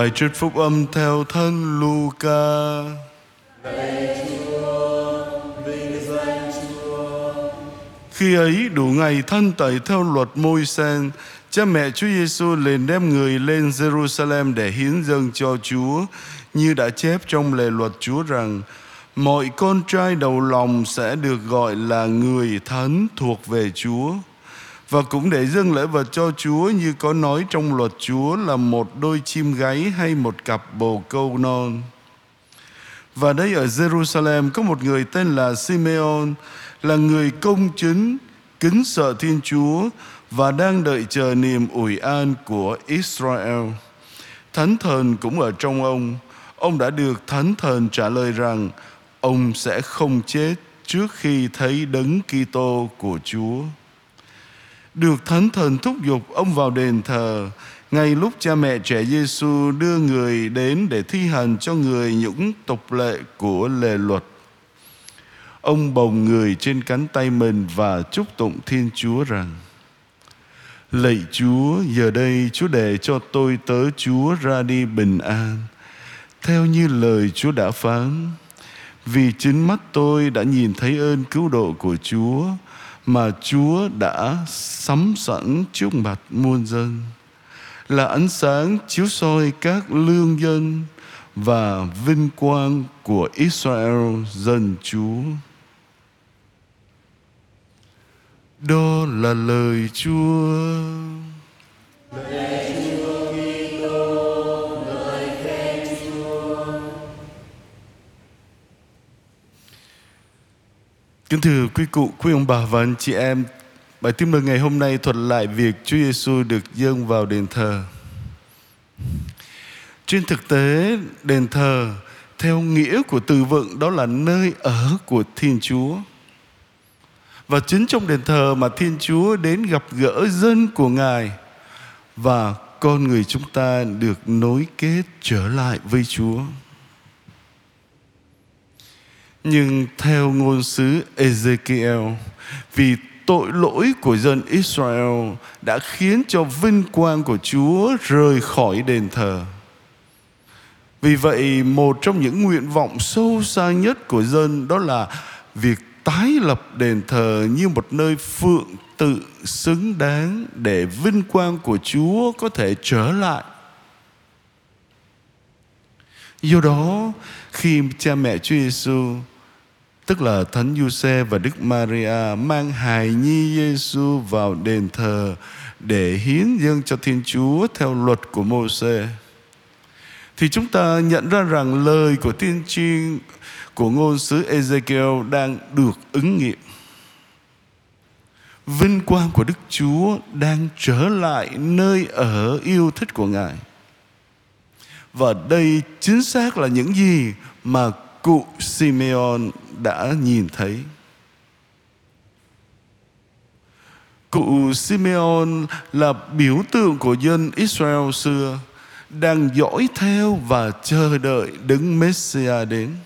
Bài trích phúc âm theo thân Luca. Khi ấy đủ ngày thân tẩy theo luật môi sen, cha mẹ Chúa Giêsu liền đem người lên Jerusalem để hiến dâng cho Chúa, như đã chép trong lề luật Chúa rằng mọi con trai đầu lòng sẽ được gọi là người thánh thuộc về Chúa. Và cũng để dâng lễ vật cho Chúa như có nói trong luật Chúa là một đôi chim gáy hay một cặp bồ câu non. Và đây ở Jerusalem có một người tên là Simeon, là người công chính, kính sợ Thiên Chúa và đang đợi chờ niềm ủi an của Israel. Thánh thần cũng ở trong ông. Ông đã được thánh thần trả lời rằng ông sẽ không chết trước khi thấy đấng Kitô của Chúa. Được thánh thần thúc giục ông vào đền thờ, ngay lúc cha mẹ trẻ Giêsu đưa người đến để thi hành cho người những tục lệ của lề luật. Ông bồng người trên cánh tay mình và chúc tụng Thiên Chúa rằng Lạy Chúa, giờ đây Chúa để cho tôi tớ Chúa ra đi bình an, theo như lời Chúa đã phán. Vì chính mắt tôi đã nhìn thấy ơn cứu độ của Chúa mà Chúa đã sắm sẵn trước mặt muôn dân là ánh sáng chiếu soi các lương dân và vinh quang của Israel dân Chúa. Đó là lời Chúa. Kính thưa quý cụ, quý ông bà và anh chị em, bài tin mừng ngày hôm nay thuật lại việc Chúa Giêsu được dâng vào đền thờ. Trên thực tế, đền thờ theo nghĩa của từ vựng đó là nơi ở của Thiên Chúa. Và chính trong đền thờ mà Thiên Chúa đến gặp gỡ dân của Ngài và con người chúng ta được nối kết trở lại với Chúa. Nhưng theo ngôn sứ Ezekiel, vì tội lỗi của dân Israel đã khiến cho vinh quang của Chúa rời khỏi đền thờ. Vì vậy, một trong những nguyện vọng sâu xa nhất của dân đó là việc tái lập đền thờ như một nơi phượng tự xứng đáng để vinh quang của Chúa có thể trở lại. Do đó, khi cha mẹ Chúa Giêsu tức là Thánh Giuse và Đức Maria mang hài nhi Giêsu vào đền thờ để hiến dâng cho Thiên Chúa theo luật của Môse. Thì chúng ta nhận ra rằng lời của tiên tri của ngôn sứ Ezekiel đang được ứng nghiệm. Vinh quang của Đức Chúa đang trở lại nơi ở yêu thích của Ngài. Và đây chính xác là những gì mà cụ Simeon đã nhìn thấy. Cụ Simeon là biểu tượng của dân Israel xưa, đang dõi theo và chờ đợi đứng Messiah đến.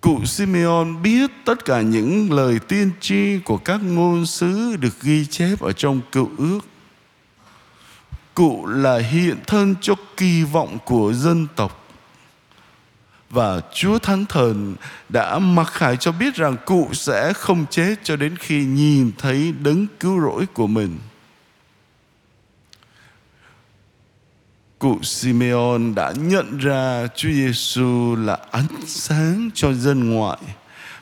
Cụ Simeon biết tất cả những lời tiên tri của các ngôn sứ được ghi chép ở trong cựu ước. Cụ là hiện thân cho kỳ vọng của dân tộc và Chúa Thánh Thần đã mặc khải cho biết rằng cụ sẽ không chết cho đến khi nhìn thấy đấng cứu rỗi của mình. Cụ Simeon đã nhận ra Chúa Giêsu là ánh sáng cho dân ngoại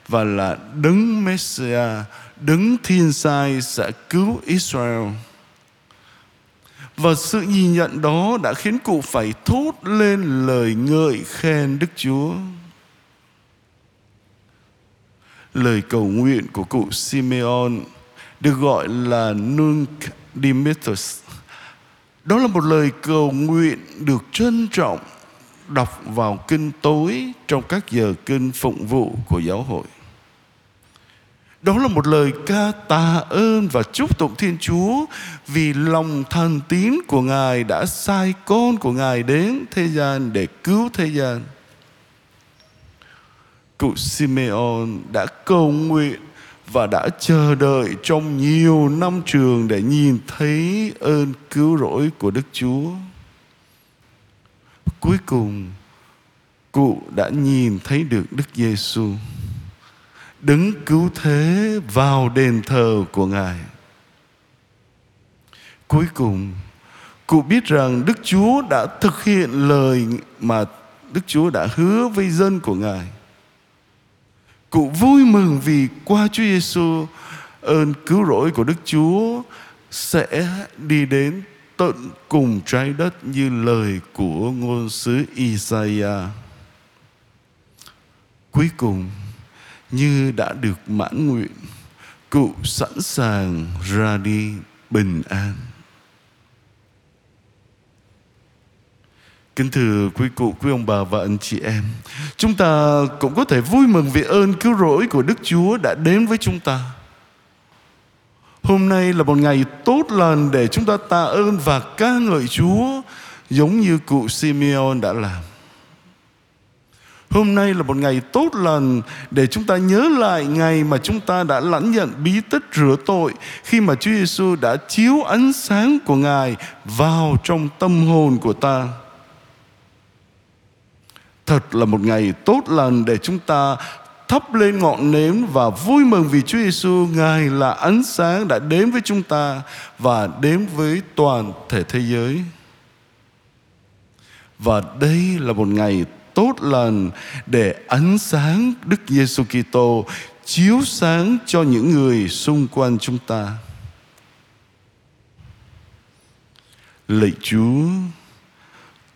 và là đấng Messiah, đấng thiên sai sẽ cứu Israel. Và sự nhìn nhận đó đã khiến cụ phải thốt lên lời ngợi khen Đức Chúa. Lời cầu nguyện của cụ Simeon được gọi là Nunc Dimittus. Đó là một lời cầu nguyện được trân trọng, đọc vào kinh tối trong các giờ kinh phụng vụ của giáo hội. Đó là một lời ca tạ ơn và chúc tụng Thiên Chúa vì lòng thần tín của Ngài đã sai con của Ngài đến thế gian để cứu thế gian. Cụ Simeon đã cầu nguyện và đã chờ đợi trong nhiều năm trường để nhìn thấy ơn cứu rỗi của Đức Chúa. cuối cùng, cụ đã nhìn thấy được Đức Giêsu đứng cứu thế vào đền thờ của Ngài. Cuối cùng, cụ biết rằng Đức Chúa đã thực hiện lời mà Đức Chúa đã hứa với dân của Ngài. Cụ vui mừng vì qua Chúa Giêsu ơn cứu rỗi của Đức Chúa sẽ đi đến tận cùng trái đất như lời của ngôn sứ Isaiah. Cuối cùng, như đã được mãn nguyện, cụ sẵn sàng ra đi bình an. Kính thưa quý cụ, quý ông bà và anh chị em Chúng ta cũng có thể vui mừng vì ơn cứu rỗi của Đức Chúa đã đến với chúng ta Hôm nay là một ngày tốt lành để chúng ta tạ ơn và ca ngợi Chúa Giống như cụ Simeon đã làm Hôm nay là một ngày tốt lành để chúng ta nhớ lại ngày mà chúng ta đã lãnh nhận bí tích rửa tội khi mà Chúa Giêsu đã chiếu ánh sáng của Ngài vào trong tâm hồn của ta. Thật là một ngày tốt lành để chúng ta thắp lên ngọn nến và vui mừng vì Chúa Giêsu Ngài là ánh sáng đã đến với chúng ta và đến với toàn thể thế giới. Và đây là một ngày tốt lành để ánh sáng Đức Giêsu Kitô chiếu sáng cho những người xung quanh chúng ta. Lạy Chúa,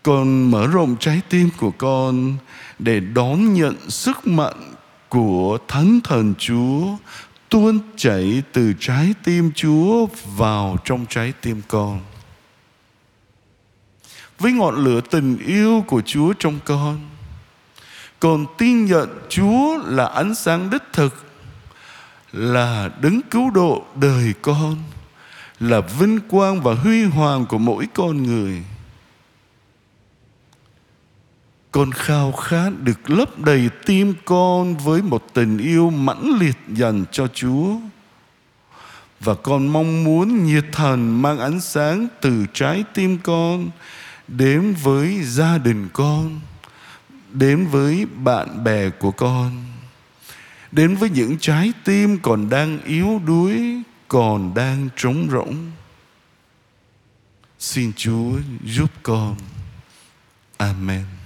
con mở rộng trái tim của con để đón nhận sức mạnh của Thánh Thần Chúa tuôn chảy từ trái tim Chúa vào trong trái tim con. Với ngọn lửa tình yêu của Chúa trong con, còn tin nhận Chúa là ánh sáng đích thực, là đấng cứu độ đời con, là vinh quang và huy hoàng của mỗi con người con khao khát được lấp đầy tim con với một tình yêu mãnh liệt dành cho Chúa. Và con mong muốn nhiệt thần mang ánh sáng từ trái tim con đến với gia đình con, đến với bạn bè của con, đến với những trái tim còn đang yếu đuối, còn đang trống rỗng. Xin Chúa giúp con. Amen.